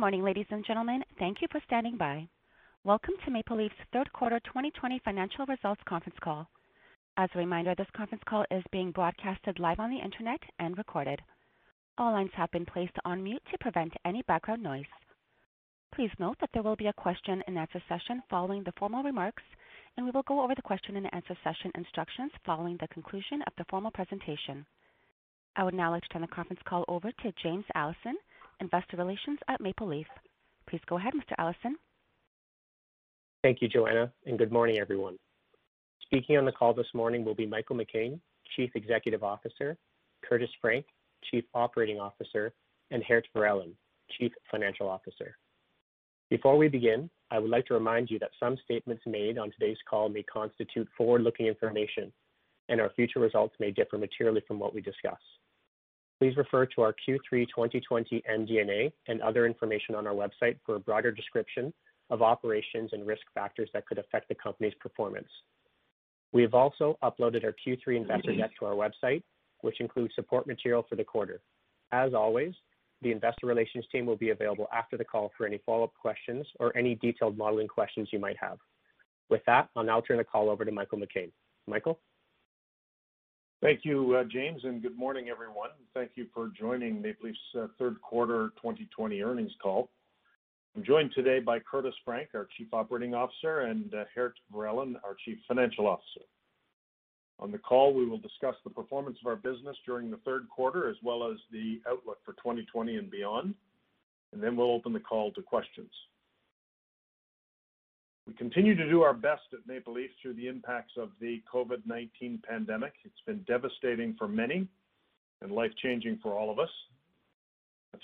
Good morning, ladies and gentlemen. Thank you for standing by. Welcome to Maple Leaf's third quarter 2020 financial results conference call. As a reminder, this conference call is being broadcasted live on the internet and recorded. All lines have been placed on mute to prevent any background noise. Please note that there will be a question and answer session following the formal remarks, and we will go over the question and answer session instructions following the conclusion of the formal presentation. I would now like to turn the conference call over to James Allison, Investor Relations at Maple Leaf. Please go ahead, Mr. Allison. Thank you, Joanna, and good morning, everyone. Speaking on the call this morning will be Michael McCain, Chief Executive Officer, Curtis Frank, Chief Operating Officer, and Geert Verellen, Chief Financial Officer. Before we begin, I would like to remind you that some statements made on today's call may constitute forward-looking information, and our future results may differ materially from what we discuss. Please refer to our Q3 2020 MD&A and other information on our website for a broader description of operations and risk factors that could affect the company's performance. We have also uploaded our Q3 investor deck to our website, which includes support material for the quarter. As always, the investor relations team will be available after the call for any follow-up questions or any detailed modeling questions you might have. With that, I'll now turn the call over to Michael McCain. Michael? Thank you, uh, James, and good morning, everyone. Thank you for joining Maple Leaf's third quarter 2020 earnings call. I'm joined today by Curtis Frank, our Chief Operating Officer, and Geert Verellen, our Chief Financial Officer. On the call, we will discuss the performance of our business during the third quarter, as well as the outlook for 2020 and beyond, and then we'll open the call to questions. We continue to do our best at Maple Leaf through the impacts of the COVID-19 pandemic. It's been devastating for many and life-changing for all of us.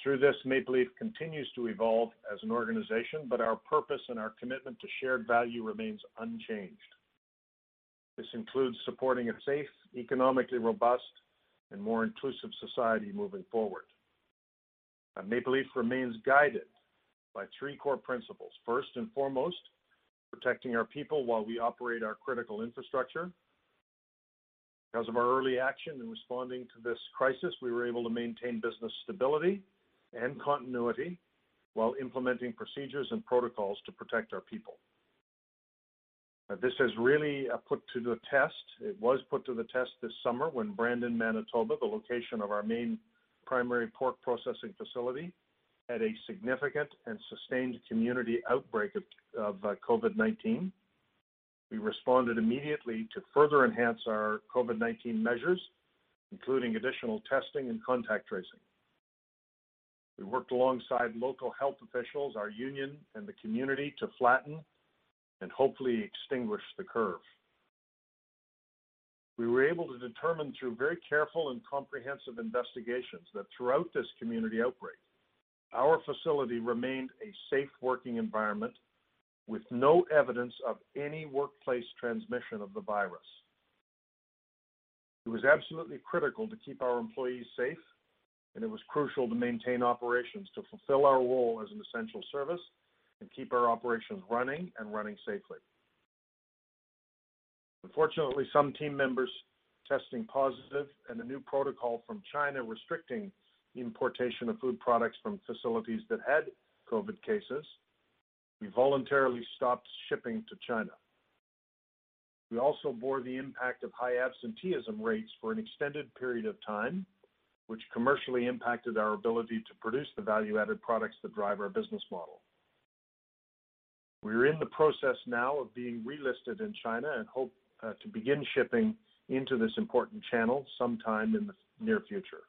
Through this, Maple Leaf continues to evolve as an organization, but our purpose and our commitment to shared value remains unchanged. This includes supporting a safe, economically robust, and more inclusive society moving forward. Maple Leaf remains guided by three core principles. First and foremost, protecting our people while we operate our critical infrastructure. Because of our early action in responding to this crisis, we were able to maintain business stability and continuity while implementing procedures and protocols to protect our people. This has really uh, put to the test. It was put to the test this summer when Brandon, Manitoba, the location of our main primary pork processing facility, had a significant and sustained community outbreak of uh, COVID-19. We responded immediately to further enhance our COVID-19 measures, including additional testing and contact tracing. We worked alongside local health officials, our union, and the community to flatten and hopefully extinguish the curve. We were able to determine through very careful and comprehensive investigations that throughout this community outbreak, our facility remained a safe working environment with no evidence of any workplace transmission of the virus. It was absolutely critical to keep our employees safe, and it was crucial to maintain operations to fulfill our role as an essential service and keep our operations running and running safely. Unfortunately, some team members testing positive and a new protocol from China restricting importation of food products from facilities that had COVID cases, we voluntarily stopped shipping to China. We also bore the impact of high absenteeism rates for an extended period of time, which commercially impacted our ability to produce the value-added products that drive our business model. We are in the process now of being relisted in China and hope uh, to begin shipping into this important channel sometime in the near future.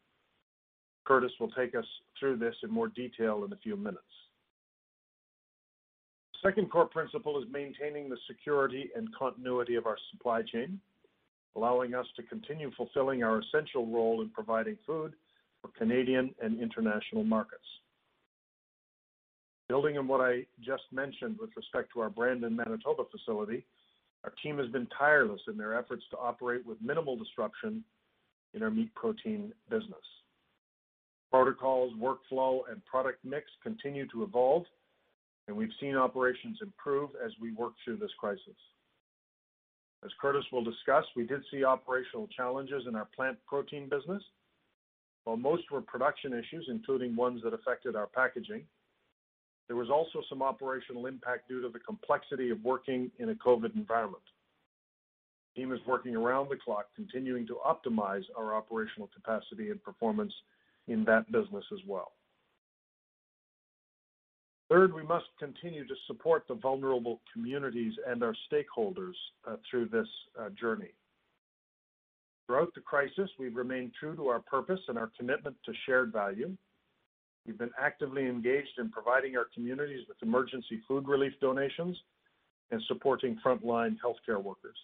Curtis will take us through this in more detail in a few minutes. Second core principle is maintaining the security and continuity of our supply chain, allowing us to continue fulfilling our essential role in providing food for Canadian and international markets. Building on what I just mentioned with respect to our Brandon, Manitoba facility, our team has been tireless in their efforts to operate with minimal disruption in our meat protein business. Protocols, workflow, and product mix continue to evolve, and we've seen operations improve as we work through this crisis. As Curtis will discuss, we did see operational challenges in our plant protein business. While most were production issues, including ones that affected our packaging, there was also some operational impact due to the complexity of working in a COVID environment. The team is working around the clock, continuing to optimize our operational capacity and performance in that business as well. Third, we must continue to support the vulnerable communities and our stakeholders uh, through this uh, journey. Throughout the crisis, we've remained true to our purpose and our commitment to shared value. We've been actively engaged in providing our communities with emergency food relief donations and supporting frontline healthcare workers.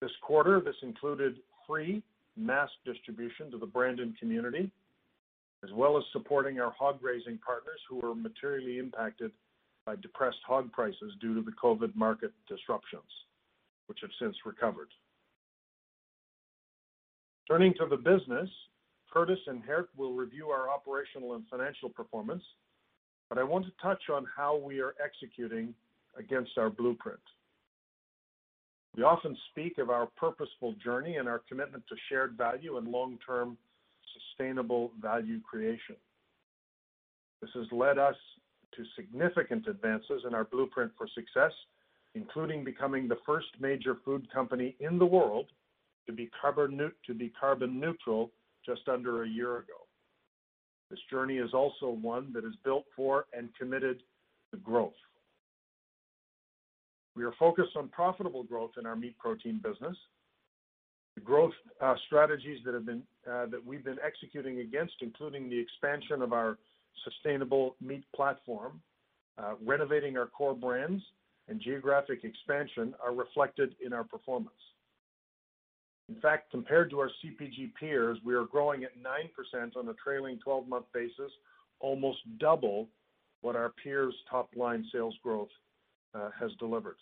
This quarter, this included free mask distribution to the Brandon community, as well as supporting our hog raising partners who were materially impacted by depressed hog prices due to the COVID market disruptions, which have since recovered. Turning to the business, Curtis and Geert will review our operational and financial performance, but I want to touch on how we are executing against our blueprint. We often speak of our purposeful journey and our commitment to shared value and long-term sustainable value creation. This has led us to significant advances in our blueprint for success, including becoming the first major food company in the world to be carbon neutral just under a year ago. This journey is also one that is built for and committed to growth. We are focused on profitable growth in our meat protein business. The growth uh, strategies uh, that we've been executing against, including the expansion of our sustainable meat platform, uh, renovating our core brands, and geographic expansion, are reflected in our performance. In fact, compared to our CPG peers, we are growing at 9% on a trailing 12-month basis, almost double what our peers' top-line sales growth has delivered.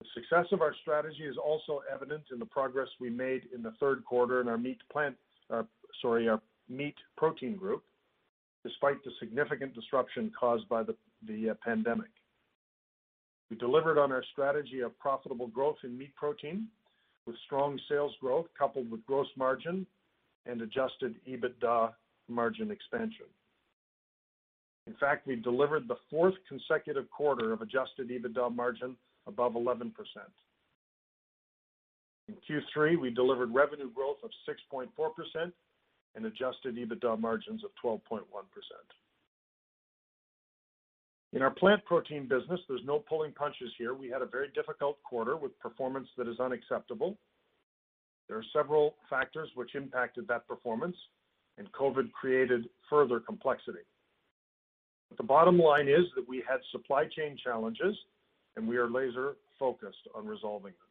The success of our strategy is also evident in the progress we made in the third quarter in our meat plant, uh, sorry, our meat protein group, despite the significant disruption caused by the the pandemic. We delivered on our strategy of profitable growth in meat protein with strong sales growth coupled with gross margin and adjusted EBITDA margin expansion. In fact, we delivered the fourth consecutive quarter of adjusted EBITDA margin above 11%. In Q3, we delivered revenue growth of 6.4% and adjusted EBITDA margins of 12.1%. In our plant protein business, there's no pulling punches here. We had a very difficult quarter with performance that is unacceptable. There are several factors which impacted that performance, and COVID created further complexity. But the bottom line is that we had supply chain challenges, and we are laser-focused on resolving them.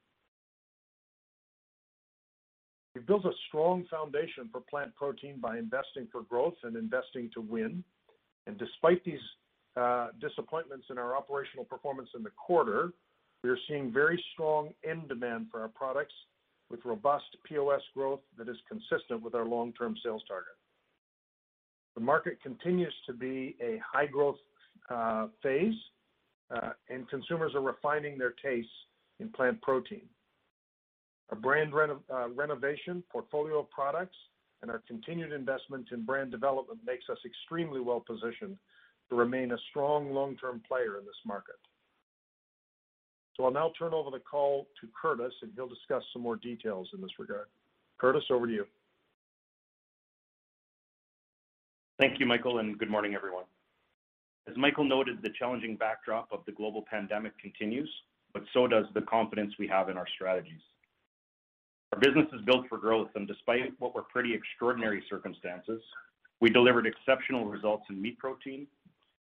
We've built a strong foundation for plant protein by investing for growth and investing to win. And Despite these uh, disappointments in our operational performance in the quarter, we are seeing very strong end demand for our products with robust POS growth that is consistent with our long-term sales target. The market continues to be a high-growth uh, phase, Uh, and consumers are refining their tastes in plant protein. Our brand uh, renovation portfolio of products and our continued investment in brand development makes us extremely well-positioned to remain a strong long-term player in this market. So I'll now turn over the call to Curtis, and he'll discuss some more details in this regard. Curtis, over to you. Thank you, Michael, and good morning, everyone. As Michael noted, the challenging backdrop of the global pandemic continues, but so does the confidence we have in our strategies. Our business is built for growth, and despite what were pretty extraordinary circumstances, we delivered exceptional results in meat protein,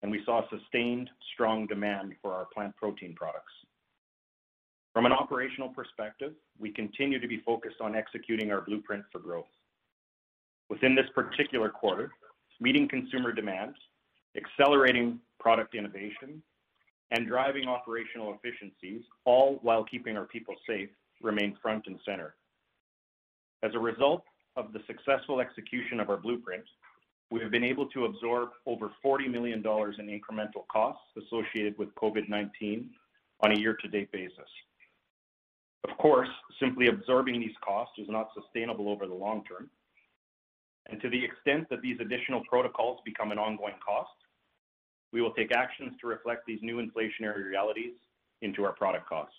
and we saw sustained strong demand for our plant protein products. From an operational perspective, we continue to be focused on executing our blueprint for growth. Within this particular quarter, meeting consumer demand accelerating product innovation, and driving operational efficiencies, all while keeping our people safe, remain front and center. As a result of the successful execution of our blueprint, we have been able to absorb over 40 million dollars in incremental costs associated with COVID-19 on a year-to-date basis. Of course, simply absorbing these costs is not sustainable over the long term. And to the extent that these additional protocols become an ongoing cost, we will take actions to reflect these new inflationary realities into our product costs.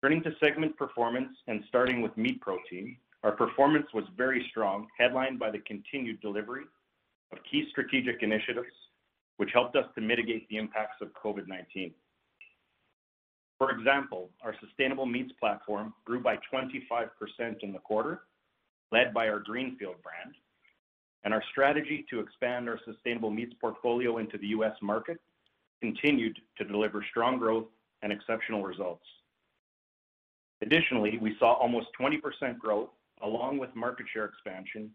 Turning to segment performance and starting with meat protein, our performance was very strong, headlined by the continued delivery of key strategic initiatives, which helped us to mitigate the impacts of COVID-19. For example, our sustainable meats platform grew by 25% in the quarter, led by our Greenfield brand, and our strategy to expand our sustainable meats portfolio into the U.S. market continued to deliver strong growth and exceptional results. Additionally, we saw almost 20% growth along with market share expansion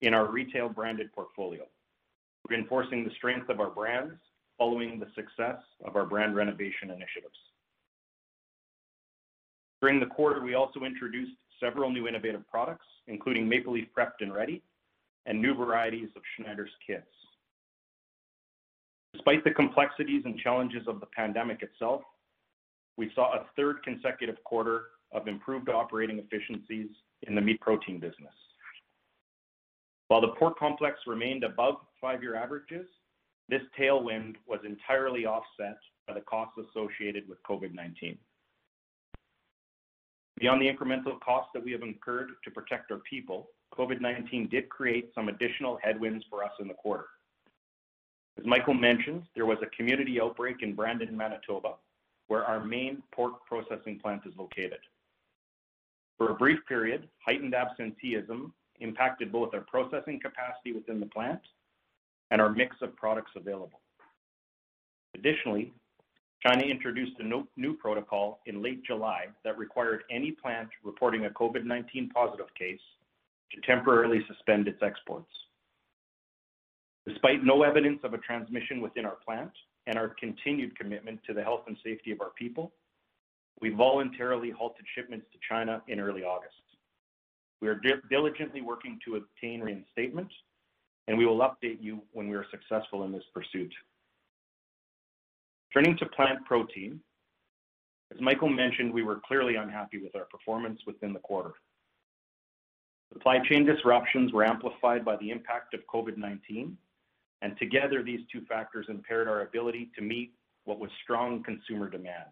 in our retail branded portfolio, reinforcing the strength of our brands following the success of our brand renovation initiatives. During the quarter, we also introduced several new innovative products, including Maple Leaf Prepped & Ready and new varieties of Schneiders kits. Despite the complexities and challenges of the pandemic itself, we saw a third consecutive quarter of improved operating efficiencies in the meat protein business. While the pork complex remained above five-year averages, this tailwind was entirely offset by the costs associated with COVID-19. Beyond the incremental costs that we have incurred to protect our people, COVID-19 did create some additional headwinds for us in the quarter. As Michael mentioned, there was a community outbreak in Brandon, Manitoba, where our main pork processing plant is located. For a brief period, heightened absenteeism impacted both our processing capacity within the plant and our mix of products available. Additionally, China introduced a new protocol in late July that required any plant reporting a COVID-19 positive case to temporarily suspend its exports. Despite no evidence of a transmission within our plant and our continued commitment to the health and safety of our people, we voluntarily halted shipments to China in early August. We are diligently working to obtain reinstatement, and we will update you when we are successful in this pursuit. Turning to plant protein, as Michael mentioned, we were clearly unhappy with our performance within the quarter. Supply chain disruptions were amplified by the impact of COVID-19, and together, these two factors impaired our ability to meet what was strong consumer demand.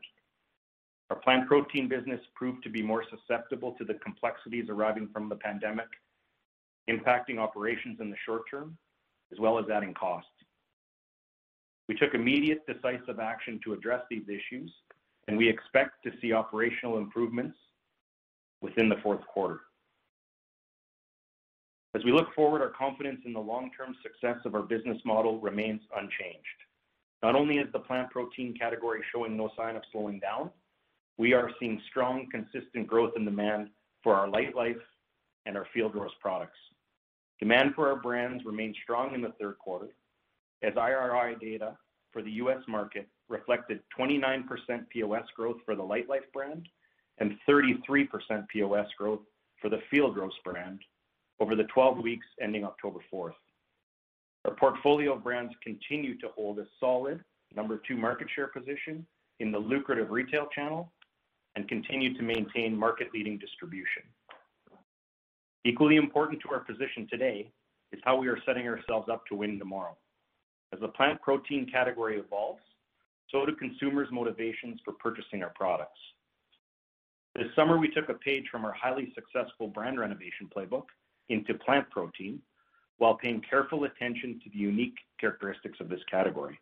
Our plant protein business proved to be more susceptible to the complexities arising from the pandemic, impacting operations in the short term, as well as adding costs. We took immediate decisive action to address these issues, and we expect to see operational improvements within the fourth quarter. As we look forward, our confidence in the long-term success of our business model remains unchanged. Not only is the plant protein category showing no sign of slowing down, we are seeing strong, consistent growth in demand for our Lightlife and our Field Roast products. Demand for our brands remained strong in the third quarter as IRI data for the U.S. market reflected 29% POS growth for the Lightlife brand and 33% POS growth for the Field Roast brand over the 12 weeks ending October 4th. Our portfolio of brands continue to hold a solid number two market share position in the lucrative retail channel and continue to maintain market-leading distribution. Equally important to our position today is how we are setting ourselves up to win tomorrow. As the plant protein category evolves, so do consumers' motivations for purchasing our products. This summer, we took a page from our highly successful brand renovation playbook into plant protein while paying careful attention to the unique characteristics of this category.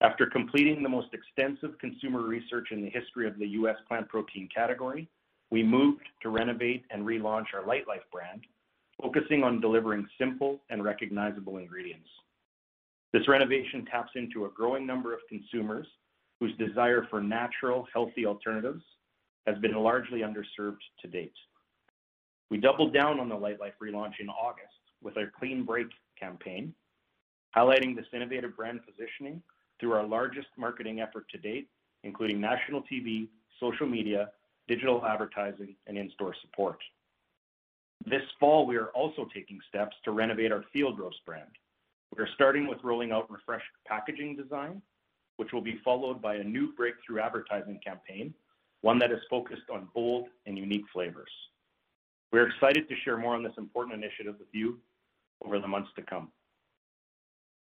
After completing the most extensive consumer research in the history of the U.S. plant protein category, we moved to renovate and relaunch our Lightlife brand, focusing on delivering simple and recognizable ingredients. This renovation taps into a growing number of consumers whose desire for natural, healthy alternatives has been largely underserved to date. We doubled down on the Lightlife relaunch in August with our Clean Break campaign, highlighting this innovative brand positioning through our largest marketing effort to date, including national TV, social media, digital advertising, and in-store support. This fall, we are also taking steps to renovate our Field Roast brand. We are starting with rolling out refreshed packaging design, which will be followed by a new breakthrough advertising campaign, one that is focused on bold and unique flavors. We're excited to share more on this important initiative with you over the months to come.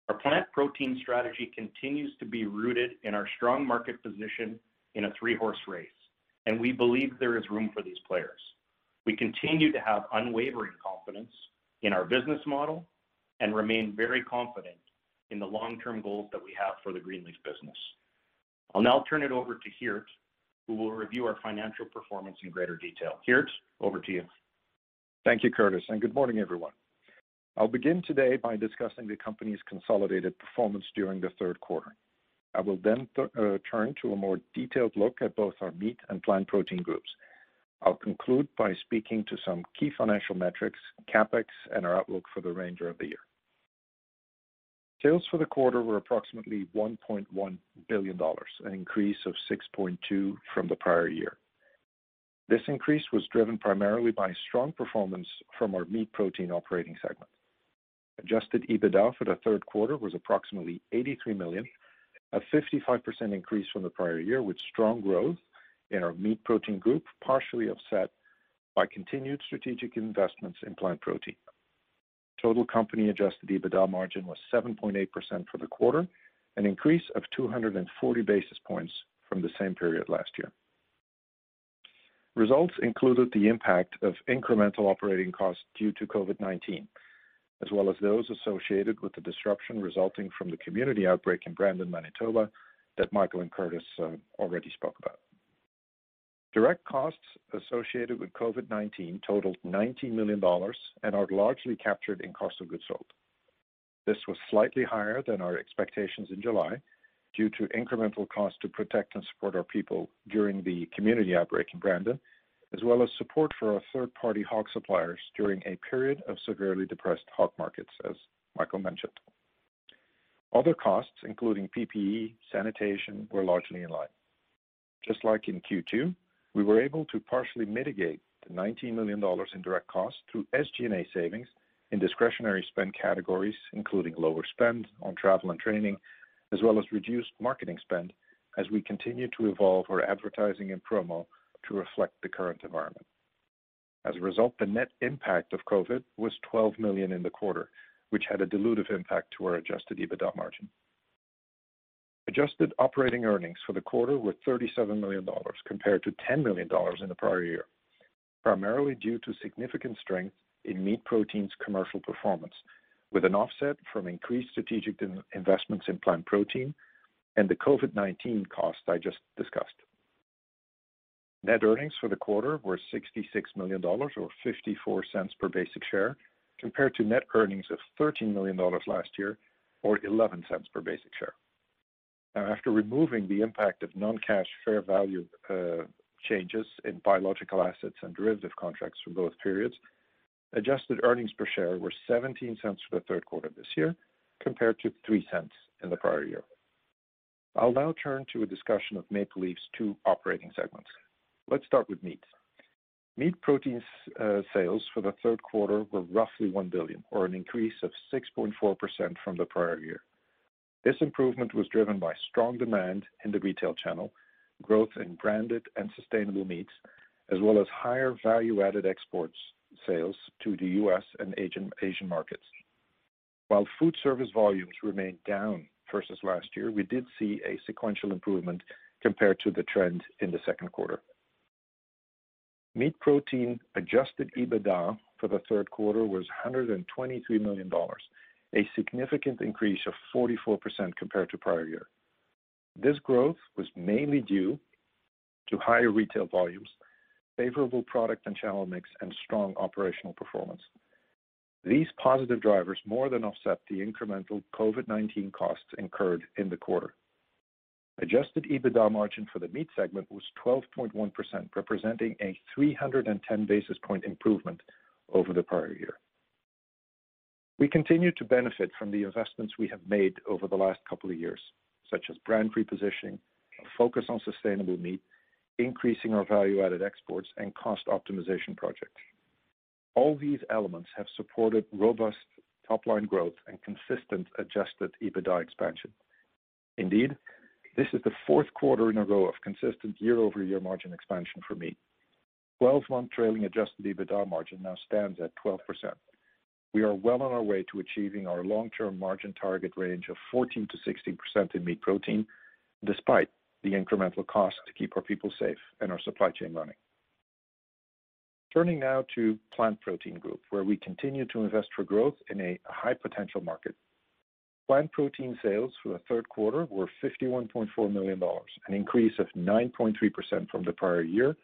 Our plant protein strategy continues to be rooted in our strong market position in a three-horse race, and we believe there is room for these players. We continue to have unwavering confidence in our business model and remain very confident in the long-term goals that we have for the Greenleaf business. I'll now turn it over to Geert, who will review our financial performance in greater detail. Geert, over to you. Thank you, Curtis, and good morning, everyone. I'll begin today by discussing the company's consolidated performance during the third quarter. I will then uh, turn to a more detailed look at both our meat and plant protein groups. I'll conclude by speaking to some key financial metrics, CapEx, and our outlook for the remainder of the year. Sales for the quarter were approximately 1.1 billion dollars, an increase of 6.2 from the prior year. This increase was driven primarily by strong performance from our meat protein operating segment. Adjusted EBITDA for the third quarter was approximately 83 million, a 55% increase from the prior year, with strong growth in our meat protein group, partially offset by continued strategic investments in plant protein. Total company adjusted EBITDA margin was 7.8% for the quarter, an increase of 240 basis points from the same period last year. Results included the impact of incremental operating costs due to COVID-19, as well as those associated with the disruption resulting from the community outbreak in Brandon, Manitoba, that Michael and Curtis uh, already spoke about. Direct costs associated with COVID-19 totaled 19 million dollars and are largely captured in cost of goods sold. This was slightly higher than our expectations in July due to incremental costs to protect and support our people during the community outbreak in Brandon, as well as support for our third-party hog suppliers during a period of severely depressed hog markets, as Michael mentioned. Other costs, including PPE, sanitation, were largely in line. Just like in Q2, we were able to partially mitigate the 19 million dollars in direct costs through SG&A savings in discretionary spend categories, including lower spend on travel and training, as well as reduced marketing spend as we continue to evolve our advertising and promo to reflect the current environment. As a result, the net impact of COVID was 12 million in the quarter, which had a dilutive impact to our adjusted EBITDA margin. Adjusted operating earnings for the quarter were 37 million dollars compared to 10 million dollars in the prior year, primarily due to significant strength in meat protein's commercial performance, with an offset from increased strategic investments in plant protein and the COVID-19 costs I just discussed. Net earnings for the quarter were 66 million dollars, or $0.54 per basic share, compared to net earnings of 13 million dollars last year, or $0.11 per basic share. After removing the impact of non-cash fair value uh, changes in biological assets and derivative contracts for both periods, adjusted earnings per share were $0.17 for the third quarter this year, compared to $0.03 in the prior year. I'll now turn to a discussion of Maple Leaf's two operating segments. Let's start with meat. Meat protein uh, sales for the third quarter were roughly 1 billion, or an increase of 6.4% from the prior year. This improvement was driven by strong demand in the retail channel, growth in branded and sustainable meats, as well as higher value-added exports sales to the U.S. and Asian markets. While food service volumes remained down versus last year, we did see a sequential improvement compared to the trend in the second quarter. Meat protein adjusted EBITDA for the third quarter was 123 million dollars, a significant increase of 44% compared to prior year. This growth was mainly due to higher retail volumes, favorable product and channel mix, and strong operational performance. These positive drivers more than offset the incremental COVID-19 costs incurred in the quarter. Adjusted EBITDA margin for the meat segment was 12.1%, representing a 310 basis point improvement over the prior year. We continue to benefit from the investments we have made over the last couple of years, such as brand repositioning, a focus on sustainable meat, increasing our value-added exports, and cost optimization projects. All these elements have supported robust top-line growth and consistent adjusted EBITDA expansion. Indeed, this is the fourth quarter in a row of consistent year-over-year margin expansion for meat. 12-month trailing adjusted EBITDA margin now stands at 12%. We are well on our way to achieving our long-term margin target range of 14%-16% in meat protein, despite the incremental cost to keep our people safe and our supply chain running. Turning now to Plant Protein Group, where we continue to invest for growth in a high-potential market. Plant protein sales for the third quarter were $51.4 million, an increase of 9.3% from the prior year,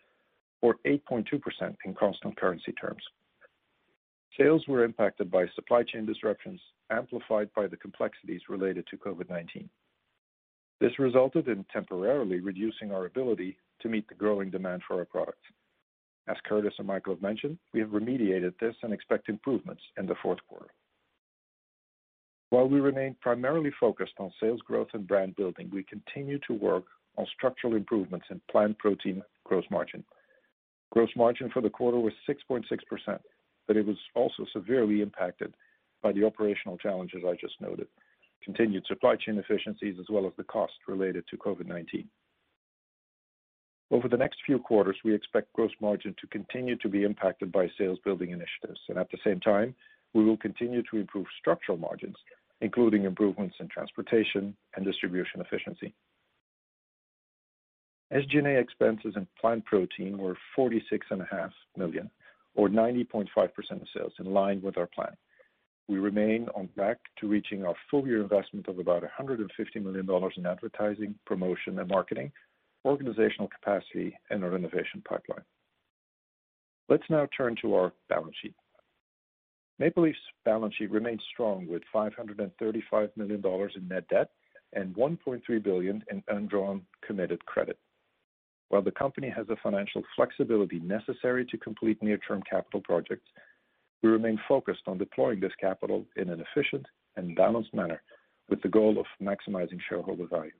or 8.2% in constant currency terms. Sales were impacted by supply chain disruptions, amplified by the complexities related to COVID-19. This resulted in temporarily reducing our ability to meet the growing demand for our products. As Curtis and Michael have mentioned, we have remediated this and expect improvements in the fourth quarter. While we remain primarily focused on sales growth and brand building, we continue to work on structural improvements in plant protein gross margin. Gross margin for the quarter was 6.6%, but it was also severely impacted by the operational challenges I just noted, continued supply chain efficiencies, as well as the cost related to COVID-19. Over the next few quarters, we expect gross margin to continue to be impacted by sales building initiatives, and at the same time, we will continue to improve structural margins, including improvements in transportation and distribution efficiency. SG&A expenses in plant protein were $46.5 million, or 90.5% of sales, in line with our plan. We remain on track to reaching our full-year investment of about $150 million in advertising, promotion, and marketing, organizational capacity, and our innovation pipeline. Let's now turn to our balance sheet. Maple Leaf's balance sheet remains strong with $535 million in net debt and 1.3 billion in undrawn committed credit. While the company has the financial flexibility necessary to complete near-term capital projects, we remain focused on deploying this capital in an efficient and balanced manner with the goal of maximizing shareholder value.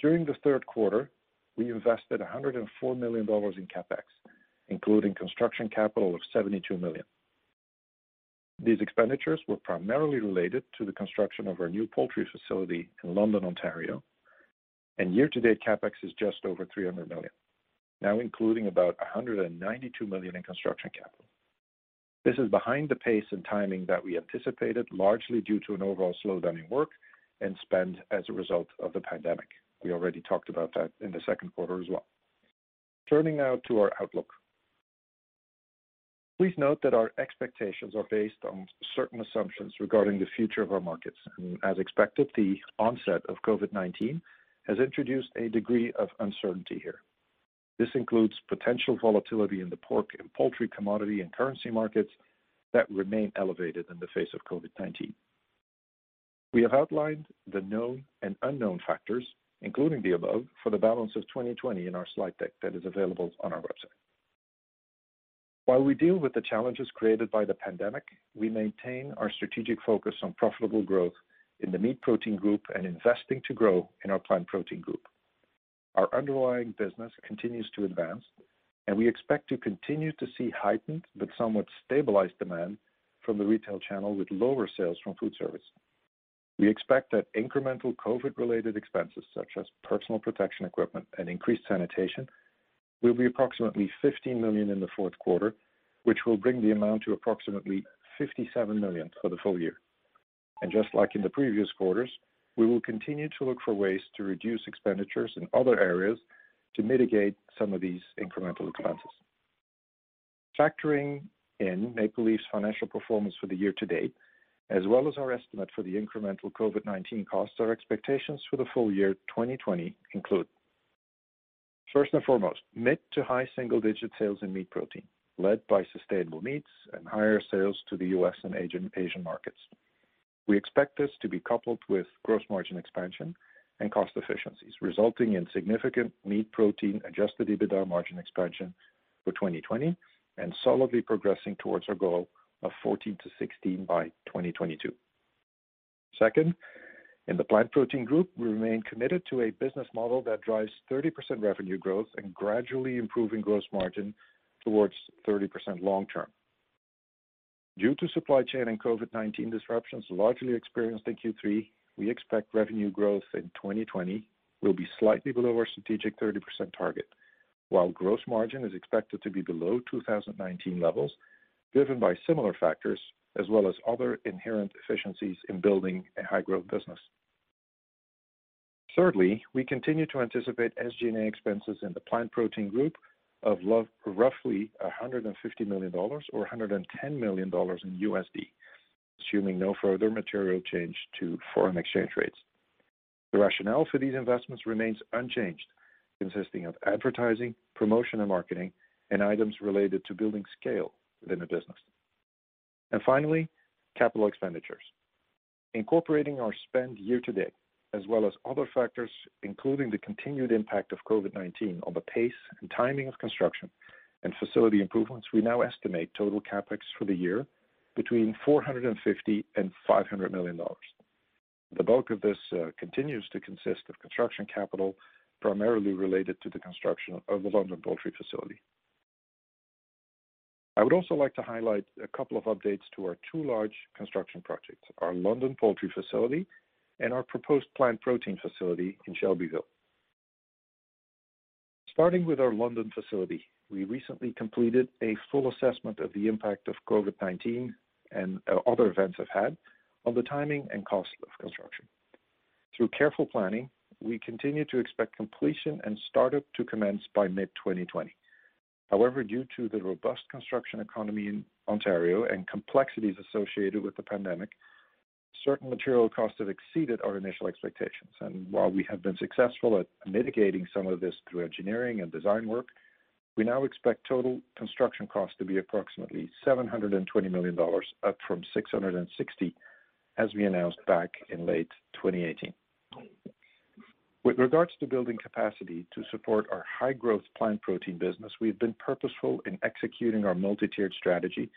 During the third quarter, we invested $104 million in CapEx, including construction capital of 72 million. These expenditures were primarily related to the construction of our new poultry facility in London, Ontario, and year-to-date CapEx is just over 300 million, now including about 192 million in construction capital. This is behind the pace and timing that we anticipated, largely due to an overall slowdown in work and spend as a result of the pandemic. We already talked about that in the second quarter as well. Turning now to our outlook. Please note that our expectations are based on certain assumptions regarding the future of our markets. As expected, the onset of COVID-19 has introduced a degree of uncertainty here. This includes potential volatility in the pork and poultry commodity and currency markets that remain elevated in the face of COVID-19. We have outlined the known and unknown factors, including the above, for the balance of 2020 in our slide deck that is available on our website. While we deal with the challenges created by the pandemic, we maintain our strategic focus on profitable growth in the Meat Protein Group and investing to grow in our Plant Protein Group. Our underlying business continues to advance, and we expect to continue to see heightened but somewhat stabilized demand from the retail channel with lower sales from food service. We expect that incremental COVID-related expenses, such as personal protection equipment and increased sanitation, will be approximately 15 million in the fourth quarter, which will bring the amount to approximately 57 million for the full year. And just like in the previous quarters, we will continue to look for ways to reduce expenditures in other areas to mitigate some of these incremental expenses. Factoring in Maple Leaf's financial performance for the year to date, as well as our estimate for the incremental COVID-19 costs, our expectations for the full year 2020 include, first and foremost, mid to high single-digit sales in meat protein, led by sustainable meats and higher sales to the U.S. and Asian markets. We expect this to be coupled with gross margin expansion and cost efficiencies, resulting in significant meat protein adjusted EBITDA margin expansion for 2020 and solidly progressing towards our goal of 14%-16% by 2022. Second, in the Plant Protein Group, we remain committed to a business model that drives 30% revenue growth and gradually improving gross margin towards 30% long term. Due to supply chain and COVID-19 disruptions largely experienced in Q3, we expect revenue growth in 2020 will be slightly below our strategic 30% target, while gross margin is expected to be below 2019 levels, driven by similar factors as well as other inherent efficiencies in building a high-growth business. Thirdly, we continue to anticipate SG&A expenses in the Plant Protein Group of roughly $150 million or $110 million in USD, assuming no further material change to foreign exchange rates. The rationale for these investments remains unchanged, consisting of advertising, promotion and marketing, and items related to building scale within the business. And finally, capital expenditures. Incorporating our spend year to date, as well as other factors, including the continued impact of COVID-19 on the pace and timing of construction and facility improvements, we now estimate total CapEx for the year between $450 million and $500 million. The bulk of this uh, continues to consist of construction capital, primarily related to the construction of the London poultry facility. I would also like to highlight a couple of updates to our two large construction projects, our London poultry facility and our proposed plant protein facility in Shelbyville. Starting with our London facility, we recently completed a full assessment of the impact of COVID-19 and uh, other events have had on the timing and cost of construction. Through careful planning, we continue to expect completion and startup to commence by mid-2020. However, due to the robust construction economy in Ontario and complexities associated with the pandemic, certain material costs have exceeded our initial expectations. And while we have been successful at mitigating some of this through engineering and design work, we now expect total construction costs to be approximately $720 million, up from $660 million as we announced back in late 2018. With regards to building capacity to support our high-growth plant protein business, we've been purposeful in executing our multi-tiered strategy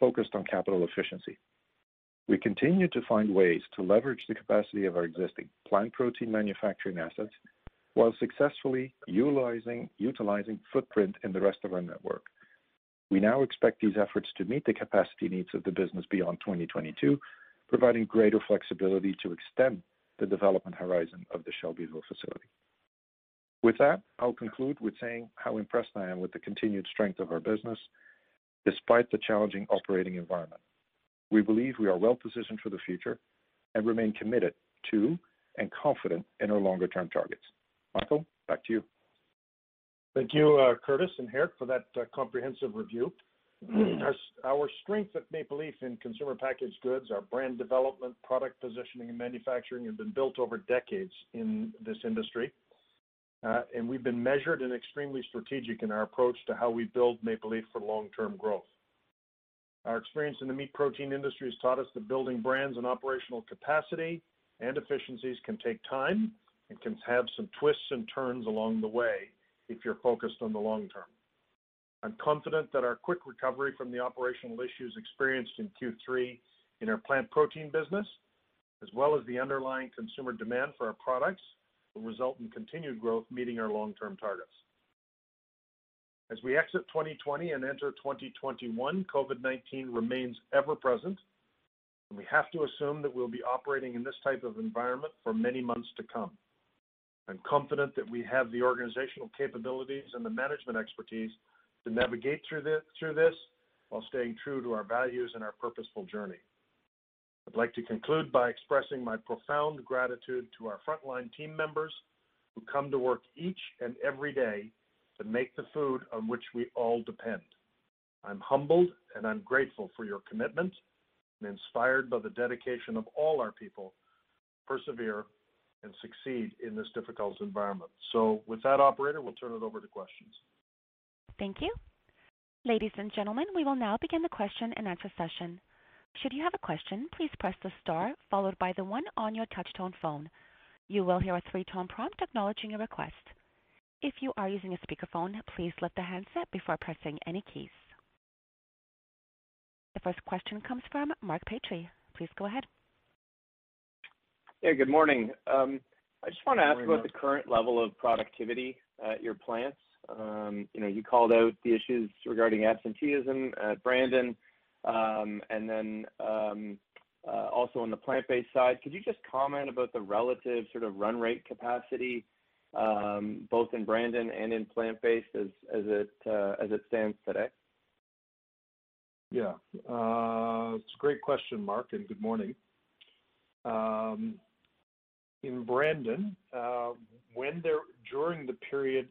focused on capital efficiency. We continue to find ways to leverage the capacity of our existing plant protein manufacturing assets while successfully utilizing footprint in the rest of our network. We now expect these efforts to meet the capacity needs of the business beyond 2022, providing greater flexibility to extend the development horizon of the Shelbyville facility. With that, I'll conclude with saying how impressed I am with the continued strength of our business despite the challenging operating environment. We believe we are well-positioned for the future and remain committed to and confident in our longer-term targets. Michael, back to you. Thank you, Curtis and Geert, for that comprehensive review. Our strength at Maple Leaf in consumer packaged goods, our brand development, product positioning, and manufacturing have been built over decades in this industry. Uh and we've been measured and extremely strategic in our approach to how we build Maple Leaf for long-term growth. Our experience in the meat protein industry has taught us that building brands and operational capacity and efficiencies can take time and can have some twists and turns along the way if you're focused on the long term. I'm confident that our quick recovery from the operational issues experienced in Q3 in our plant protein business, as well as the underlying consumer demand for our products, will result in continued growth meeting our long-term targets. As we exit 2020 and enter 2021, COVID-19 remains ever present, and we have to assume that we'll be operating in this type of environment for many months to come. I'm confident that we have the organizational capabilities and the management expertise to navigate through this while staying true to our values and our purposeful journey. I'd like to conclude by expressing my profound gratitude to our frontline team members who come to work each and every day to make the food on which we all depend. I'm humbled and I'm grateful for your commitment and inspired by the dedication of all our people to persevere and succeed in this difficult environment. So, With that, operator, we'll turn it over to questions. Thank you. Ladies and gentlemen, we will now begin the question and answer session. Should you have a question, please press the star followed by the one on your touch-tone phone. You will hear a three-tone prompt acknowledging your request. If you are using a speakerphone, please lift the handset before pressing any keys. The first question comes from Mark Petrie. Please go ahead. Yeah, good morning. Um, I just want to ask about the current level of productivity at your plants. Um, you know, you called out the issues regarding absenteeism at Brandon, um, and then uh, also on the plant-based side. Could you just comment about the relative sort of run rate capacity, Um, both in Brandon and in plant-based as uh, it stands today? Yeah. Uh, it's a great question, Mark, and good morning. Um, in Brandon, uh, when there during the period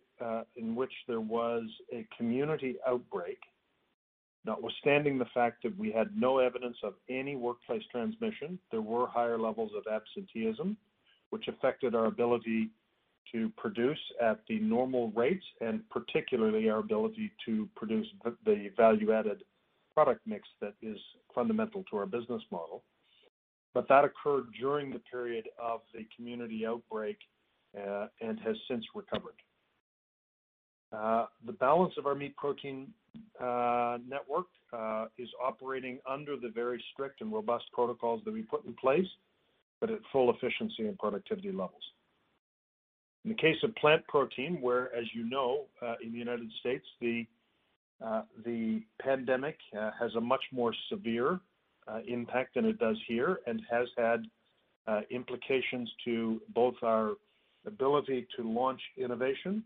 in which there was a community outbreak, notwithstanding the fact that we had no evidence of any workplace transmission, there were higher levels of absenteeism, which affected our ability to produce at the normal rates, and particularly our ability to produce the value-added product mix that is fundamental to our business model. But That occurred during the period of the community outbreak uh, and has since recovered. Uh, the balance of our meat protein uh, network is operating under the very strict and robust protocols that we put in place, but at full efficiency and productivity levels. In the case of plant protein, where, as you know, uh, in the United States, the uh, the pandemic uh, has a much more severe impact than it does here and has had implications to both our ability to launch innovation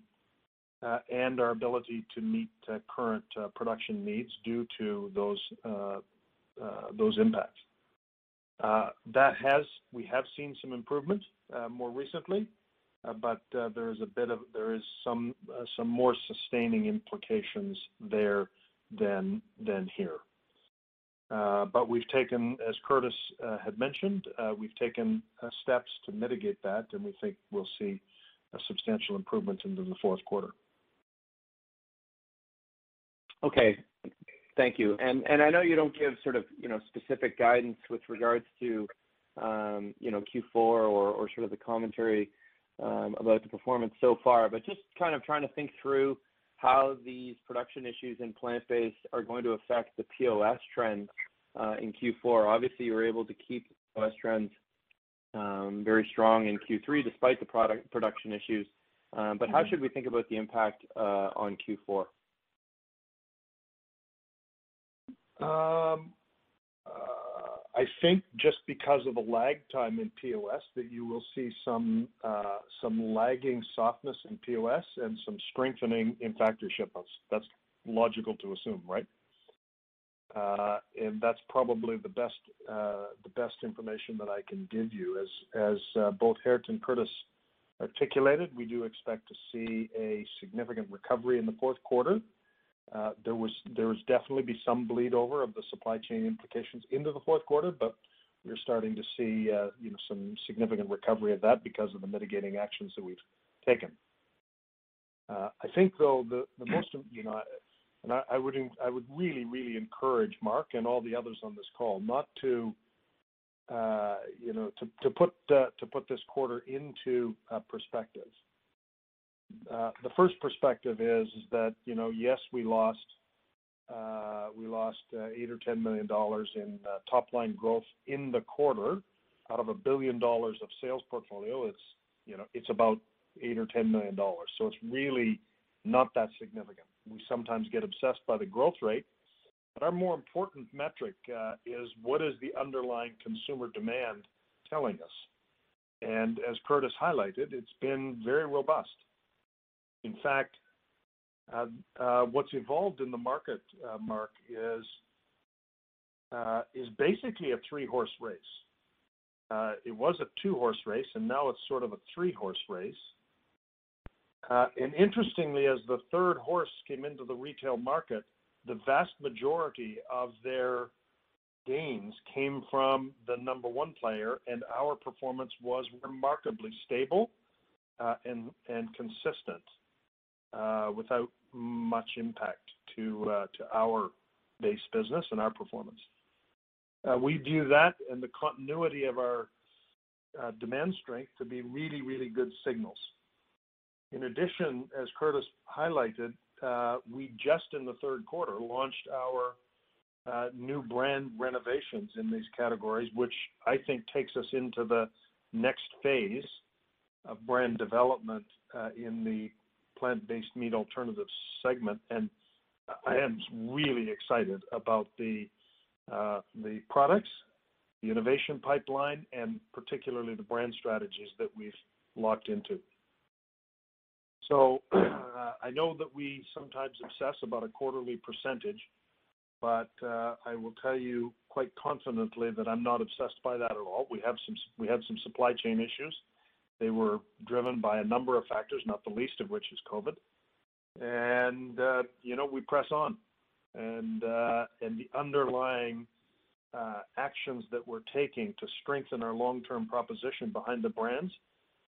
and our ability to meet current production needs due to those those impacts. That has We have seen some improvement more recently, Uh, but uh, there is a bit of there is some uh, more sustaining implications there than here. Uh but we've taken, as Curtis had mentioned, we've taken steps to mitigate that, and we think we'll see a substantial improvement into the fourth quarter. Okay. Thank you. And and I know you don't give sort of, you know, specific guidance with regards to, um, you know, Q4 or sort of the commentary Um, about the performance so far, but just kind of trying to think through how these production issues in plant-based are going to affect the POS trends uh, in Q4. Obviously, you were able to keep POS trends um, very strong in Q3 despite the production issues. Um but how mm-hmm. should we think about the impact uh, on Q4? I think just because of the lag time in POS, that you will see some uh some lagging softness in POS and some strengthening in factory shipments. That's logical to assume, right? Uh and that's probably the best uh the best information that I can give you. As as both Geert and Curtis articulated, we do expect to see a significant recovery in the fourth quarter. Uh, there was there was definitely be some bleed over of the supply chain implications into the fourth quarter, but we're starting to see uh, you know, some significant recovery of that because of the mitigating actions that we've taken. Uh, I think though the the most, you know, and I I would I would really really encourage Mark and all the others on this call not to, you know, to to put to put this quarter into perspective. Uh, the first perspective is that, you know, yes, we lost uh, uh, 8 or 10 million dollars in top-line growth in the quarter out of a 1 billion dollars of sales portfolio. It's, you know, it's about 8 or 10 million dollars. So it's really not that significant. We sometimes get obsessed by the growth rate, but our more important metric is what is the underlying consumer demand telling us? And as Curtis highlighted, it's been very robust. In fact, um, uh, what's evolved in the market, uh, Mark, uh, is basically a three-horse race. It was a two-horse race, and now it's sort of a three-horse race. Uh and interestingly, as the third horse came into the retail market, the vast majority of their gains came from the number one player, and our performance was remarkably stable, and consistent, Uh, without much impact uh, to our base business and our performance. Uh, we view that and the continuity of our demand strength to be really, really good signals. In addition, as Curtis highlighted, we just in the third quarter launched our new brand renovations in these categories, which I think takes us into the next phase of brand development in the plant-based meat alternatives segment. And I am really excited about uh, the products, the innovation pipeline, and particularly the brand strategies that we've locked into. So uh, I know that we sometimes obsess about a quarterly percentage, but uh, I will tell you quite confidently that I'm not obsessed by that at all. We had some supply chain issues. They were driven by a number of factors, not the least of which is COVID. And uh, you know, we press on. And uh, and the underlying uh, actions that we're taking to strengthen our long-term proposition behind the brands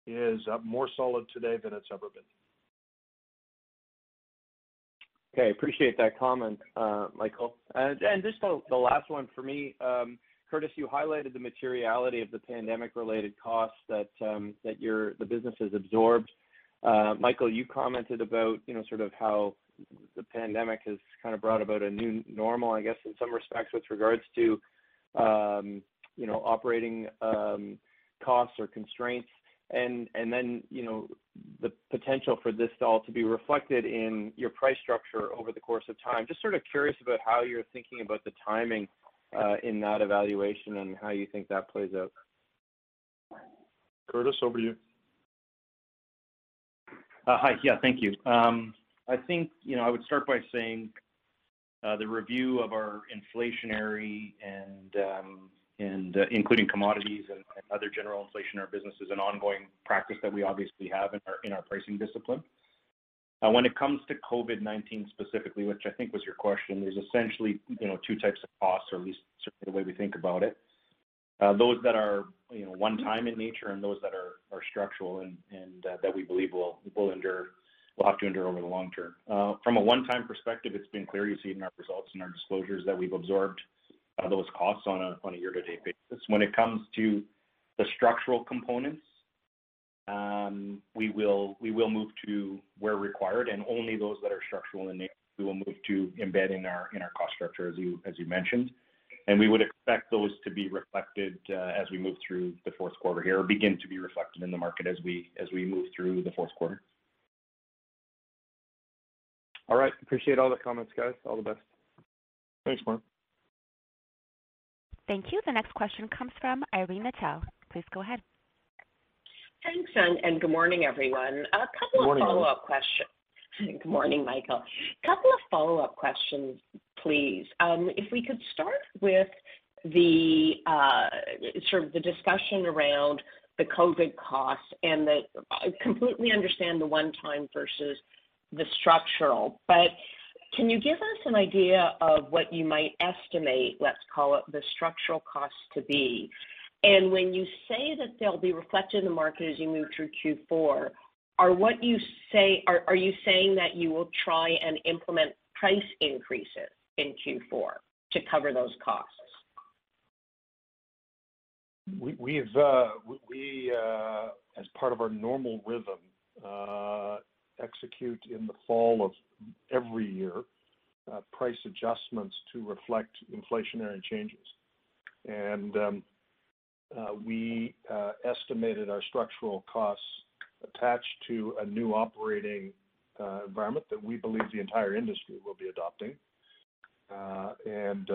is more solid today than it's ever been. Okay. Appreciate that comment, uh, Michael. And, and just the last one for me. Um, Curtis, you highlighted the materiality of the pandemic-related costs that um that your the business has absorbed. Michael, you commented about you know sort of how the pandemic has kind of brought about a new normal, I guess, in some respects with regards to um, you know, operating costs or constraints, and then you know the potential for this all to be reflected in your price structure over the course of time. Just sort of curious about how you're thinking about the timing Uh, in that evaluation and how you think that plays out. Curtis, over to you. Uh, hi. Yeah, thank you. Um, I think you know, I would start by saying uh, the review of our inflationary and um, including commodities and other general inflation in our business is an ongoing practice that we obviously have in our pricing discipline. Uh, when it comes to COVID-19 specifically, which I think was your question, there's essentially you know, two types of costs, or at least certainly the way we think about it. Uh, those that are you know, one time in nature and those that are structural and uh, that we believe we'll have to endure over the long term. From a one-time perspective, it's been clear, you see in our results and our disclosures, that we've absorbed those costs on a on a year-to-date basis. When it comes to the structural components, Um, we will we will move to where required, and only those that are structural in nature we will move to embed in our in our cost structure, as you as you mentioned. And we would expect those to be reflected uh, as we move through the fourth quarter here, or begin to be reflected in the market as we move through the fourth quarter. All right. Appreciate all the comments, guys. All the best. Thanks, Mark. Thank you. The next question comes from Irene Nattel. Please go ahead. Thanks, and good morning, everyone. A couple of follow-up questions. Good morning, Michael. A couple of follow-up questions, please. Um, if we could start with the uh, sort of the discussion around the COVID costs, and I completely understand the one-time versus the structural. But can you give us an idea of what you might estimate, let's call it, the structural costs to be? And when you say that they'll be reflected in the market as you move through Q4, are you saying that you will try and implement price increases in Q4 to cover those costs? We've uh, uh, as part of our normal rhythm, uh, execute in the fall of every year price adjustments to reflect inflationary changes. Um, Uh, we uh, estimated our structural costs attached to a new operating uh, environment that we believe the entire industry will be adopting, and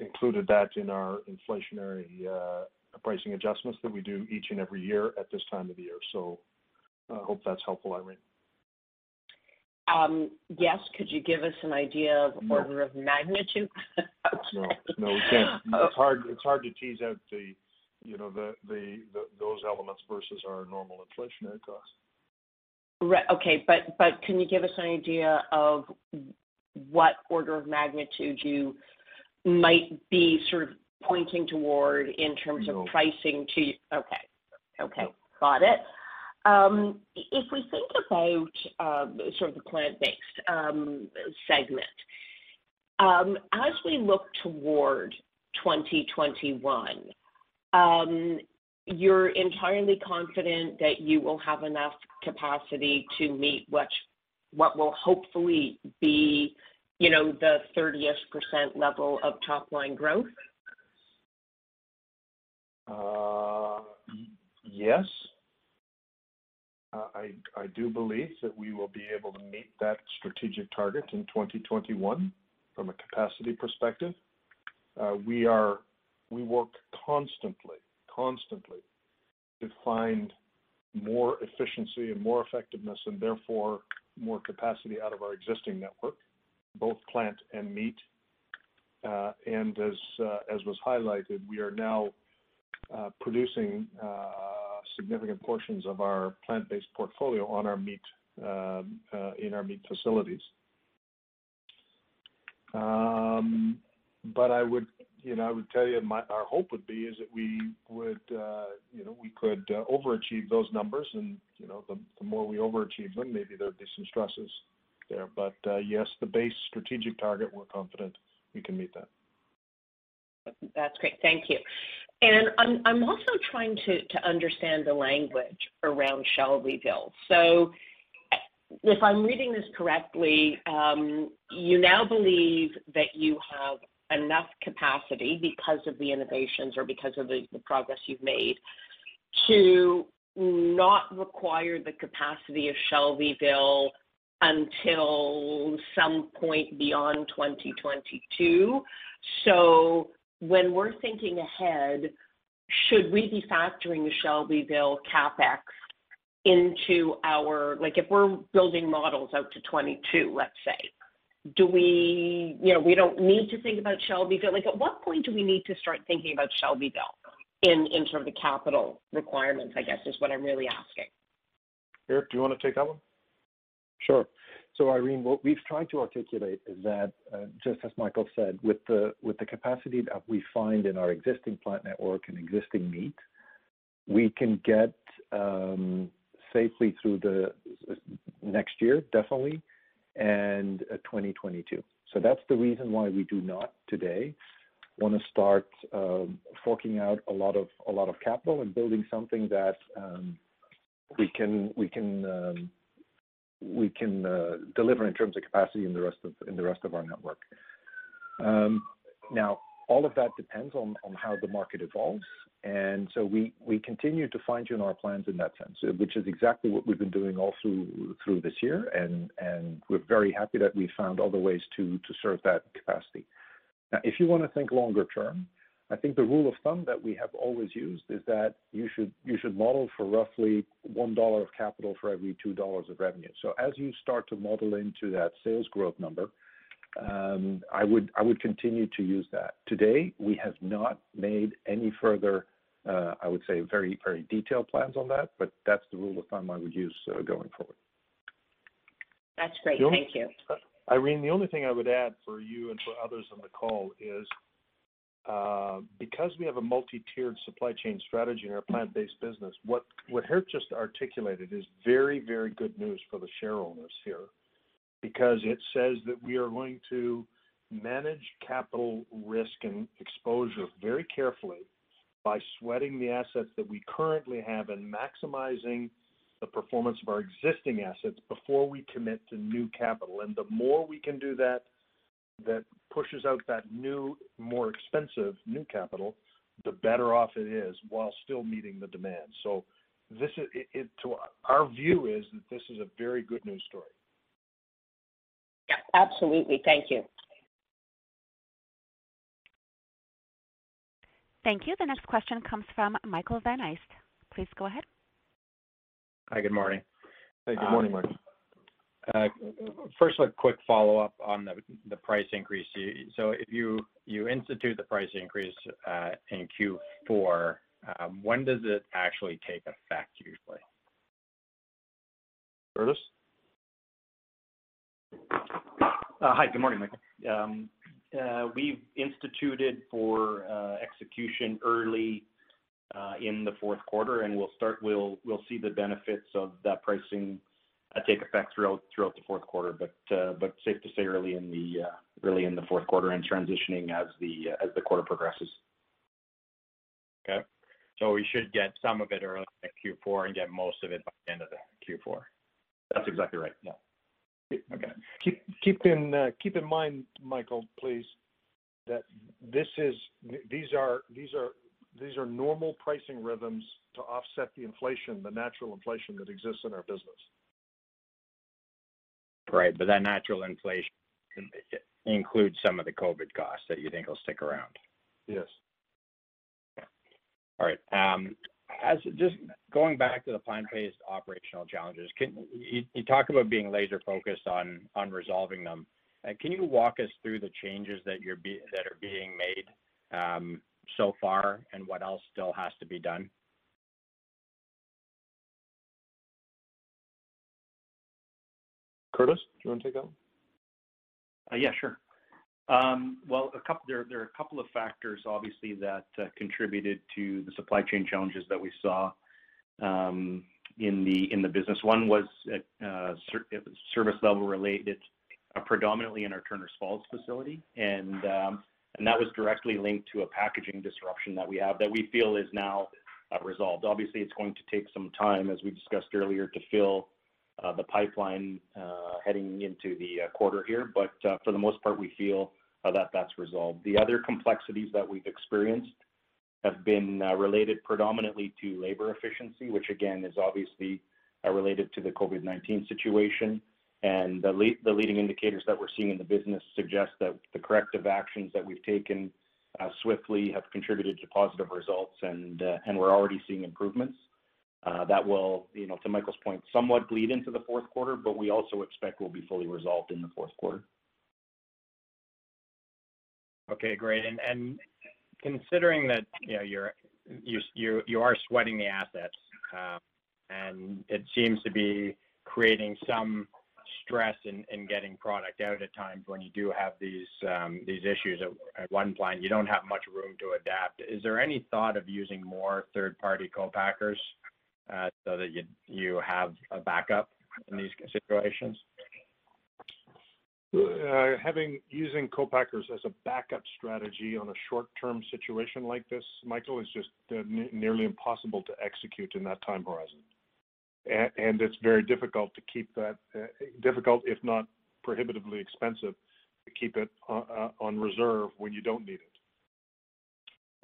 included that in our inflationary pricing adjustments that we do each and every year at this time of the year. So I hope that's helpful, Irene. Um, yes. Could you give us an idea of order of magnitude? No, we can't. Oh. It's hard to tease out those elements versus our normal inflationary costs. Right. Okay. But can you give us an idea of what order of magnitude you might be sort of pointing toward in terms of pricing? To? No. Okay. Got it. Um, if we think about um, sort of the plant-based um, segment, as we look toward 2021, Um, you're entirely confident that you will have enough capacity to meet what what will hopefully be you know, the 30-ish% level of top line growth? Uh yes. Uh, I I do believe that we will be able to meet that strategic target in 2021 from a capacity perspective. Uh, we work constantly constantly to find more efficiency and more effectiveness, and therefore more capacity out of our existing network, both plant and meat. Uh, and as uh, as was highlighted, we are now uh, producing significant portions of our plant-based portfolio on our meat um, in our meat facilities. Um, but I would, you know, I would tell you my our hope would be is that we would, uh, you know, we could uh, overachieve those numbers and, you know, the the more we overachieve them, maybe there'd be some stresses there. But uh, yes, the base strategic target, we're confident we can meet that. That's great. Thank you. And I'm I'm also trying to understand the language around Shelbyville. So if I'm reading this correctly, um, you now believe that you have enough capacity because of the innovations or because of the progress you've made to not require the capacity of Shelbyville until some point beyond 2022. So When we're thinking ahead, should we be factoring the Shelbyville CapEx into our like, if we're building models out to 22, let's say, do we, you know, we don't need to think about Shelbyville. Like, at what point do we need to start thinking about Shelbyville in in sort of the capital requirements, I guess, is what I'm really asking. Eric, do you wanna take that one? Sure. So Irene, what we've tried to articulate is that, uh, just as Michael said, with the capacity that we find in our existing plant network and existing meat, we can get um, safely through the uh, next year, definitely, and 2022. So That's the reason why we do not today wanna start um, forking out a lot of a lot of capital and building something that um, we can we can um, we can uh, deliver in terms of capacity in the rest of our network. Now, all of that depends on on how the market evolves. And so We we continue to fine-tune our plans in that sense, which is exactly what we've been doing all through this year. And and We're very happy that we found other ways to to serve that capacity. Now, if you wanna think longer term, I think the rule of thumb that we have always used is that you should you should model for roughly $1 of capital for every $2 of revenue. So As you start to model into that sales growth number, Um, I would I would continue to use that. Today, we have not made any further, uh, I would say, very very detailed plans on that, but that's the rule of thumb I would use, uh, going forward. That's great. Thank you. Uh, Irene, the only thing I would add for you and for others on the call is, because we have a multi-tiered supply chain strategy in our plant-based business, what what Geert just articulated is very, very good news for the shareowners here because it says that we are going to manage capital risk and exposure very carefully by sweating the assets that we currently have and maximizing the performance of our existing assets before we commit to new capital. And The more we can do that that pushes out that new, more expensive new capital, the better off it is while still meeting the demand. So, this is it, it to Our view is that this is a very good news story. Yeah, absolutely. Thank you. Thank you. The next question comes from Michael Van Aelst. Please go ahead. Hi, good morning. Hey, good morning, Michael. Uh, first, a quick follow-up on the price increase. So if you institute the price increase uh, in Q4, um, when does it actually take effect usually? Curtis? Uh, hi, good morning, Michael. Um, uh, we've instituted for uh, execution early in the fourth quarter, and we'll see the benefits of that pricing take effect throughout the fourth quarter. But safe to say early in the fourth quarter and transitioning as the quarter progresses. Okay. So we should get some of it early in Q4 and get most of it by the end of the Q4. That's exactly right. Yeah. Okay. Keep in uh, keep in mind, Michael, please, that this is these are normal pricing rhythms to offset the inflation, the natural inflation that exists in our business. Right. But that natural inflation includes some of the COVID costs that you think will stick around. Yes. All right. Um, As just going back to the plant-based operational challenges, can you talk about being laser-focused on resolving them. Uh, can you walk us through the changes that are being made um, so far and what else still has to be done? Curtis, do you want to take that one? Uh, yeah, sure. Um, well, there are a couple of factors, obviously, that uh, contributed to the supply chain challenges that we saw um in the in the business. One was uh, uh, service level related, predominantly in our Turners Falls facility. And um and that was directly linked to a packaging disruption that we have that we feel is now resolved. Obviously, it's going to take some time, as we discussed earlier, to fill Uh, the pipeline uh, heading into the uh, quarter here. But for the most part, we feel that that's resolved. The other complexities that we've experienced have been related predominantly to labor efficiency, which again, is obviously related to the COVID-19 situation. And the leading indicators that we're seeing in the business suggest that the corrective actions that we've taken swiftly have contributed to positive results, and and we're already seeing improvements. That will, you know, to Michael's point, somewhat bleed into the fourth quarter, but we also expect will be fully resolved in the fourth quarter. Okay, great. Considering that you know, you are you you are sweating the assets, and it seems to be creating some stress in getting product out at times when you do have these um these issues at one plant, you don't have much room to adapt. Is there any thought of using more third-party co-packers Uh, so that you have a backup in these situations? Uh, using co-packers as a backup strategy on a short-term situation like this, Michael, is just uh, nearly impossible to execute in that time horizon. A- and it's very difficult, to keep that uh, difficult, if not prohibitively expensive, to keep it on reserve when you don't need it.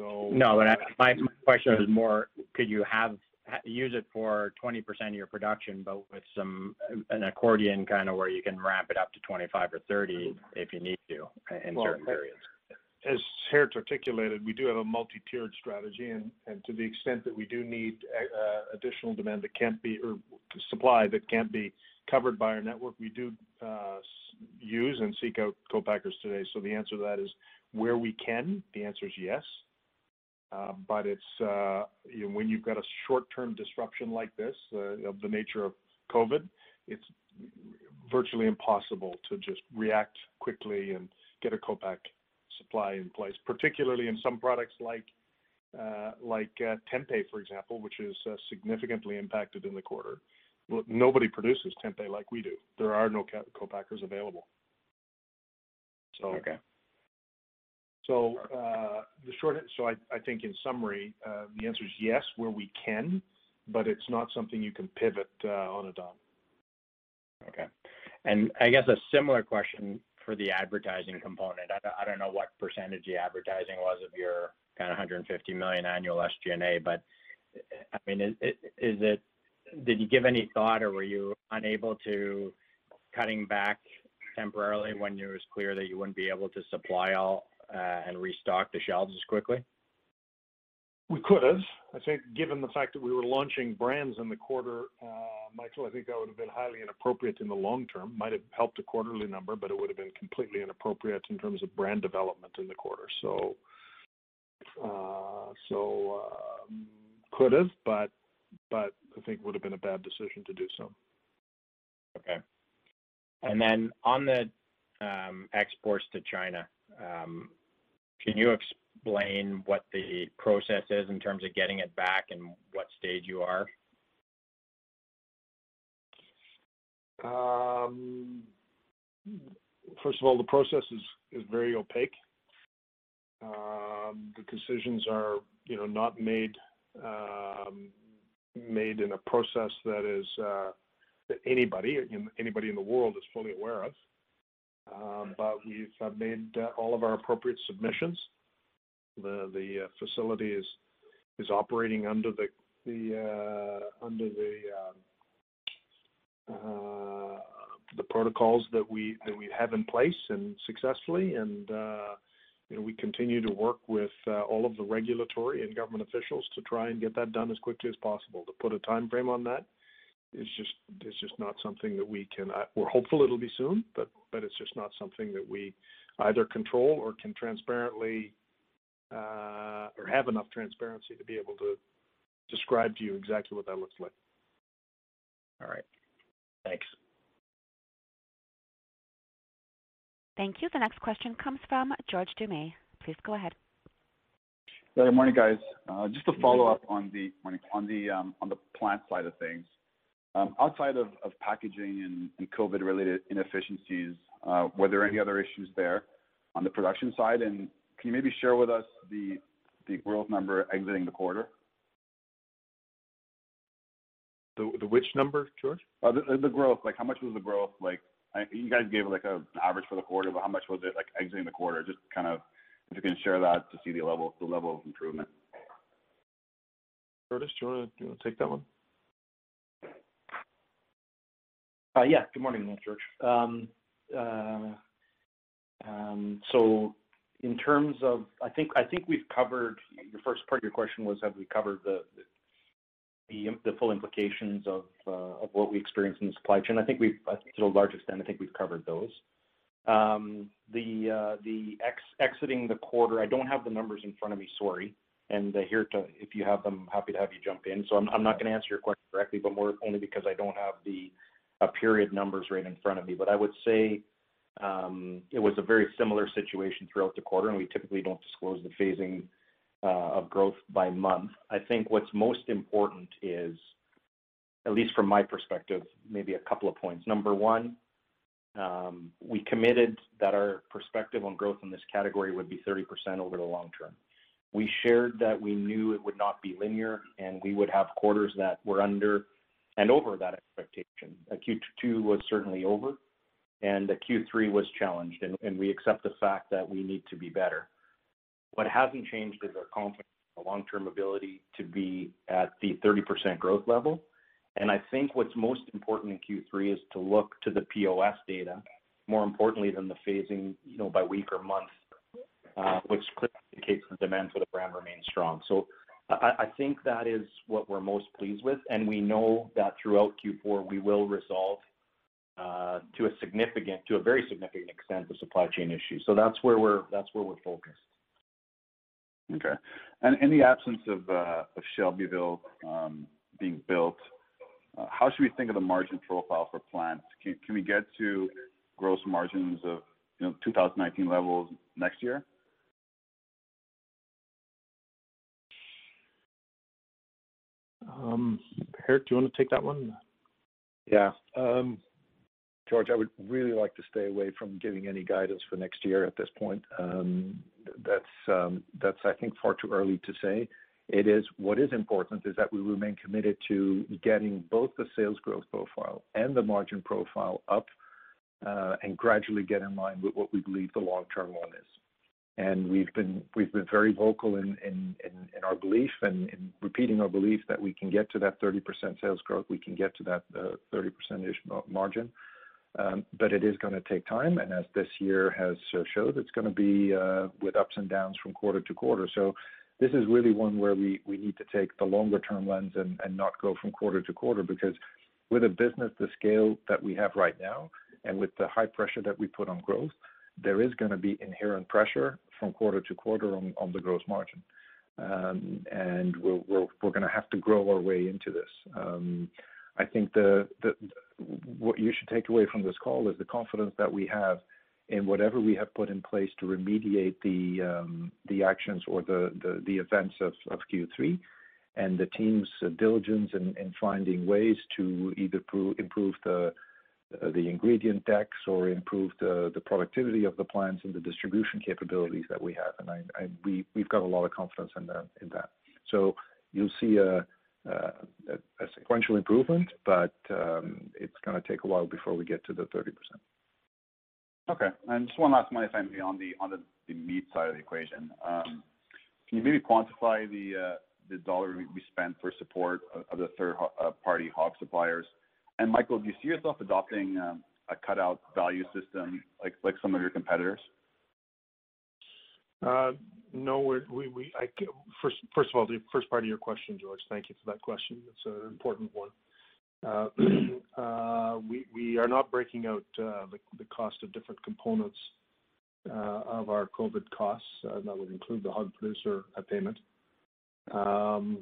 No, my my question is more, could you use it for 20% of your production, but with some an accordion kind of where you can ramp it up to 25 or 30 if you need to in certain periods? As Geert articulated, we do have a multi-tiered strategy, and to the extent that we do need uh, uh, additional demand that can't be or supply that can't be covered by our network, we do uh, use and seek out co-packers today. So the answer to that is where we can, the answer is yes. Uh, uh, when you've got a short-term disruption like this, uh, of the nature of COVID, it's virtually impossible to just react quickly and get a co-pack supply in place, particularly in some products like tempeh, for example, which is significantly impacted in the quarter. Nobody produces tempeh like we do. There are no co-packers available. Okay. Uh, I I think in summary, uh, the answer is yes, where we can, but it's not something you can pivot uh, on a dime. Okay. And I guess a similar question for the advertising component. I don't know what percentage the advertising was of your kind of 150 million annual SG&A, but I mean, is it did you give any thought, or were you unable to cutting back temporarily when it was clear that you wouldn't be able to supply all Uh, and restock the shelves as quickly? We could have. I think given the fact that we were launching brands in the quarter, uh, Michael, I think that would have been highly inappropriate in the long term. Might have helped the quarterly number, but it would have been completely inappropriate in terms of brand development in the quarter. So, uh, um, could have, but I think would have been a bad decision to do so. Okay. And then on the um, exports to China, um, can you explain what the process is in terms of getting it back and what stage you are? Um, first of all, the process is very opaque. Um, the decisions are you know, not made um, in a process that uh, that anybody anybody in the world is fully aware of. Um, but we've uh, made uh, all of our appropriate submissions. The uh, facility is is operating under the the under the um, the protocols that we that we have in place and successfully and you know, we continue to work with all of the regulatory and government officials to try and get that done as quickly as possible. To put a time frame on that is just is just not something that we can. Uh, we're hopeful it'll be soon, but but it's just not something that we either control or can transparently uh, or have enough transparency to be able to describe to you exactly what that looks like. All right. Thanks. Thank you. The next question comes from George Doumet. Please go ahead. Good morning, guys. Uh, just to follow up on the on the um, on the plant side of things. Um, outside of packaging and COVID-related inefficiencies, uh, were there any other issues there on the production side? And can you maybe share with us the the growth number exiting the quarter? The the which number, George? Uh, the growth. Like, how much was the growth? Like, you guys gave, like, an average for the quarter, but how much was it, like, exiting the quarter? Just kind of if you can share that to see the level the level of improvement. Curtis, do you wanna take that one? Uh, yeah. Good morning, George. Um, uh, um, so in terms of, I think we've covered your first part of your question was, have we covered the full implications of uh, what we experienced in the supply chain? I think we've, to a large extent, I think we've covered those. Um, the exiting the quarter, I don't have the numbers in front of me, sorry. And here if you have them, happy to have you jump in. So I'm not gonna answer your question directly, but more only because I don't have the period numbers right in front of me. But I would say um, it was a very similar situation throughout the quarter, and we typically don't disclose the phasing uh, of growth by month. I think what's most important is, at least from my perspective, maybe a couple of points. Number one, um, we committed that our perspective on growth in this category would be 30% over the long term. We shared that we knew it would not be linear, and we would have quarters that were under and over that expectation. Q2 was certainly over, and Q3 was challenged, and we accept the fact that we need to be better. What hasn't changed is our confidence in the long-term ability to be at the 30% growth level. And I think what's most important in Q3 is to look to the POS data, more importantly than the phasing, you know, by week or month, uh, which clearly indicates the demand for the brand remains strong. I think that is what we're most pleased with, and we know that throughout Q4, we will resolve uh, to a significant, to a very significant extent, the supply chain issues. So that's where we're that's where we're focused. Okay. And in the absence of uh, Shelbyville um, being built, uh, how should we think of the margin profile for plants? Can we get to gross margins of, you know, 2019 levels next year? Um, Geert, do you want to take that one? Yeah. Um, George, I would really like to stay away from giving any guidance for next year at this point. Um, that's, that's, I think, far too early to say. It is what is important is that we remain committed to getting both the sales growth profile and the margin profile up, uh, and gradually get in line with what we believe the long-term one is and we've been we've been very vocal in in in, in our belief and in repeating our belief that we can get to that 30% sales growth, we can get to that uh, 30%ish margin. Um, but it is going to take time, and as this year has showed, it's going to be uh, with ups and downs from quarter to quarter. So this is really one where we we need to take the longer term lens and and not go from quarter to quarter because with a business the scale that we have right now and with the high pressure that we put on growth, there is going to be inherent pressure from quarter to quarter on the gross margin. Um, and we're going to have to grow our way into this. Um, I think what you should take away from this call is the confidence that we have in whatever we have put in place to remediate the um, actions or the events of Q3, and the team's diligence in finding ways to either improve the Uh, the ingredient decks or improve the uh, the productivity of the plants and the distribution capabilities that we have. and We've got a lot of confidence in that. So You'll see a a sequential improvement, but um, it's going to take a while before we get to the 30%. Okay. And just one last one, if I may, on the on the meat side of the equation. Um, can you maybe quantify the uh the dollar we spent for support of the third-party uh, hog suppliers? Michael, do you see yourself adopting um, a cutout value system like like some of your competitors? Uh, no. we we I, First first of all, the first part of your question, George, thank you for that question. It's an important one. Uh, uh, we are not breaking out the cost of different components of our COVID costs. And that would include the hog producer payment. Um,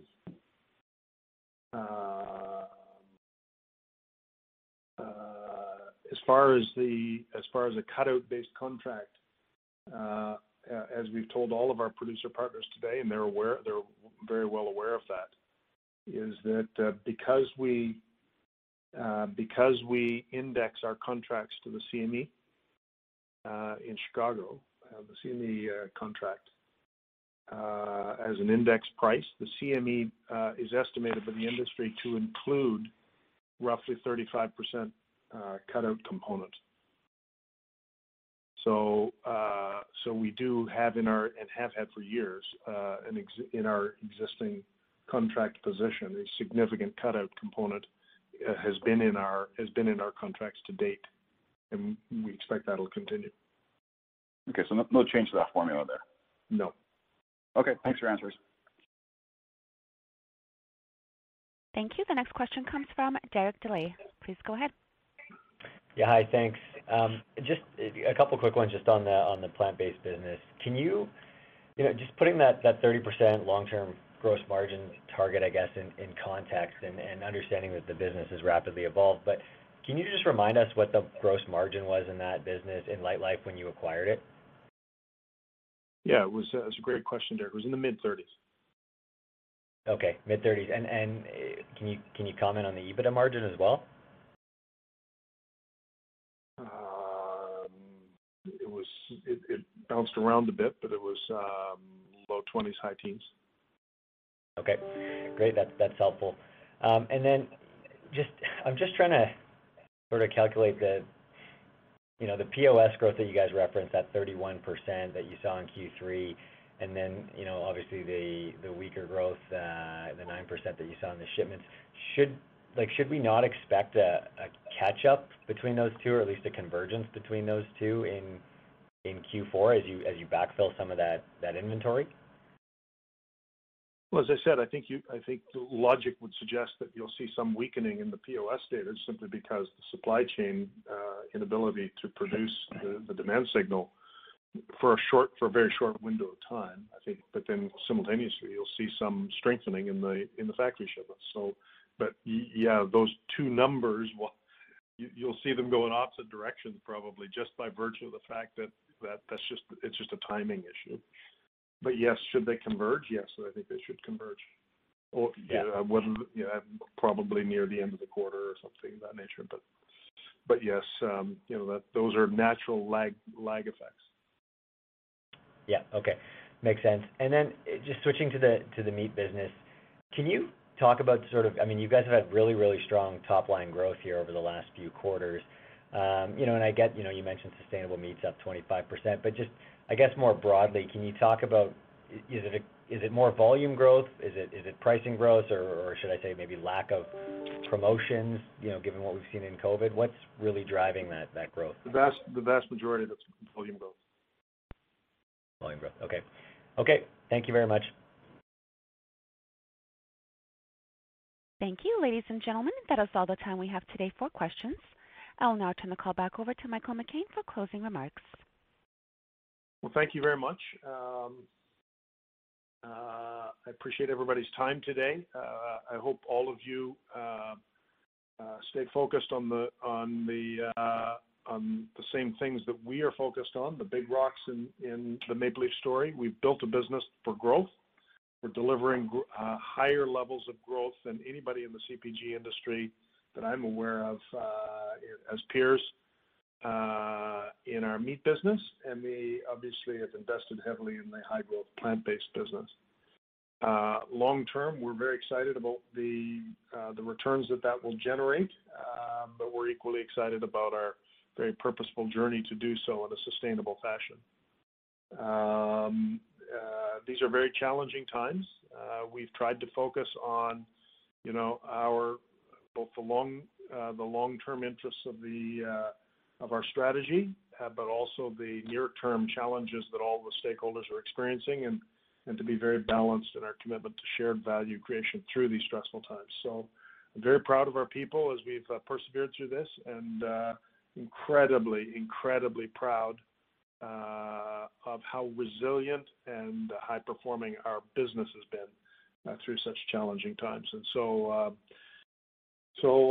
Uh, as far as a cutout-based contract, uh, as we've told all of our producer partners today, and they're very well aware of that, is that uh, because we index our contracts to the CME in Chicago, the CME contract, as an index price, the CME is estimated by the industry to include roughly 35% uh, cutout component. So uh, so we do have in our and have had for years, uh, in our existing contract position, a significant cutout component has been in our has been in our contracts to date, and we expect that'll continue. Okay, so no change to that formula there? No. Okay. Thanks for your answers. Thank you. The next question comes from Derek Dley. Please go ahead. Yeah. Hi, thanks. Um, just a couple quick ones just on the on the plant-based business. Can you, you know, just putting that that 30% long-term gross margin target, I guess, in context and understanding that the business has rapidly evolved, but can you just remind us what the gross margin was in that business in Lightlife when you acquired it? Yeah, uh, it was a great question, Derek. It was in the mid-30s. Okay. Mid-30s. And uh, Can you comment on the EBITDA margin as well? Um, it was it bounced around a bit, but it was um, low 20s, high teens. Okay, great. That's helpful. Um, and then just I'm just trying to sort of calculate the you know the POS growth that you guys referenced, that 31% that you saw in Q3, and then you know, obviously the the weaker growth, uh, the 9% that you saw in the shipments. Should like should we not expect a a catch-up between those two, or at least a convergence between those two in in Q4 as you as you backfill some of that that inventory? Well, as I said, I think you I think the logic would suggest that you'll see some weakening in the POS data simply because the supply chain uh, inability to produce the, the demand signal for a short, for a very short window of time, I think. But then simultaneously, you'll see some strengthening in the in the factory shipments. So, but yeah, those two numbers, you'll see them go in opposite directions probably just by virtue of the fact that that that's just it's just a timing issue. But yes, should they converge? Yes, I think they should converge. Uh, yeah. Probably near the end of the quarter or something of that nature. But but yes, um, you know that those are natural lag lag effects. Yeah. Okay. Makes sense. And then just switching to the to the meat business, can you talk about sort of, I mean, you guys have had really really strong top-line growth here over the last few quarters. Um, you know, and I get, you know, you mentioned sustainable meats up 25%, but just, I guess more broadly, can you talk about, is it is it more volume growth? Is it is it pricing growth? Or should I say maybe lack of promotions, you know, given what we've seen in COVID? What's really driving that growth? The vast majority of it's volume growth. Volume growth. Okay. Thank you very much. Thank you. Ladies and gentlemen, that is all the time we have today for questions. I'll now turn the call back over to Michael McCain for closing remarks. Well, thank you very much. Um, uh, I appreciate everybody's time today. Uh, I hope all of you uh, stay focused on the Um, same things that we are focused on, the big rocks in the Maple Leaf story. We've built a business for growth. We're delivering uh, higher levels of growth than anybody in the CPG industry that I'm aware of uh, as peers uh, in our meat business, and we obviously have invested heavily in the high-growth plant-based business. Long term, we're very excited about the the returns that that will generate, but we're equally excited about our very purposeful journey to do so in a sustainable fashion. Um, uh, these are very challenging times. Uh, we've tried to focus on, you know, our both the long uh, the long term interests of the of our strategy, but also the near-term challenges that all the stakeholders are experiencing and to be very balanced in our commitment to shared value creation through these stressful times. So, I'm very proud of our people as we've persevered through this and incredibly incredibly proud uh, of how resilient and high-performing our business has been uh, through such challenging times. And so, uh,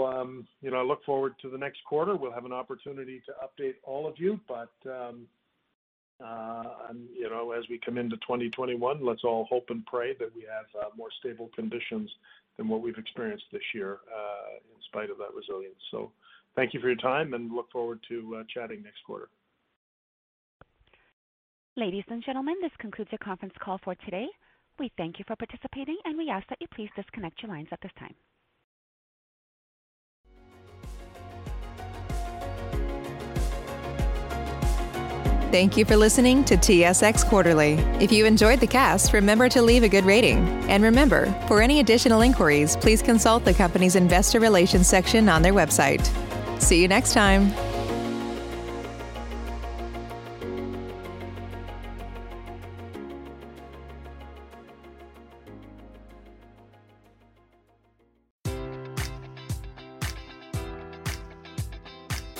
um, you know, I look forward to the next quarter. We'll have an opportunity to update all of you. But, um, you know, as we come into 2021, let's all hope and pray that we have more stable conditions than what we've experienced this year in spite of that resilience. Thank you for your time, and look forward to uh, chatting next quarter. Ladies and gentlemen, this concludes your conference call for today. We thank you for participating, and we ask that you please disconnect your lines at this time. Thank you for listening to TSX Quarterly. If you enjoyed the cast, remember to leave a good rating. And remember, for any additional inquiries, please consult the company's investor relations section on their website. See you next time.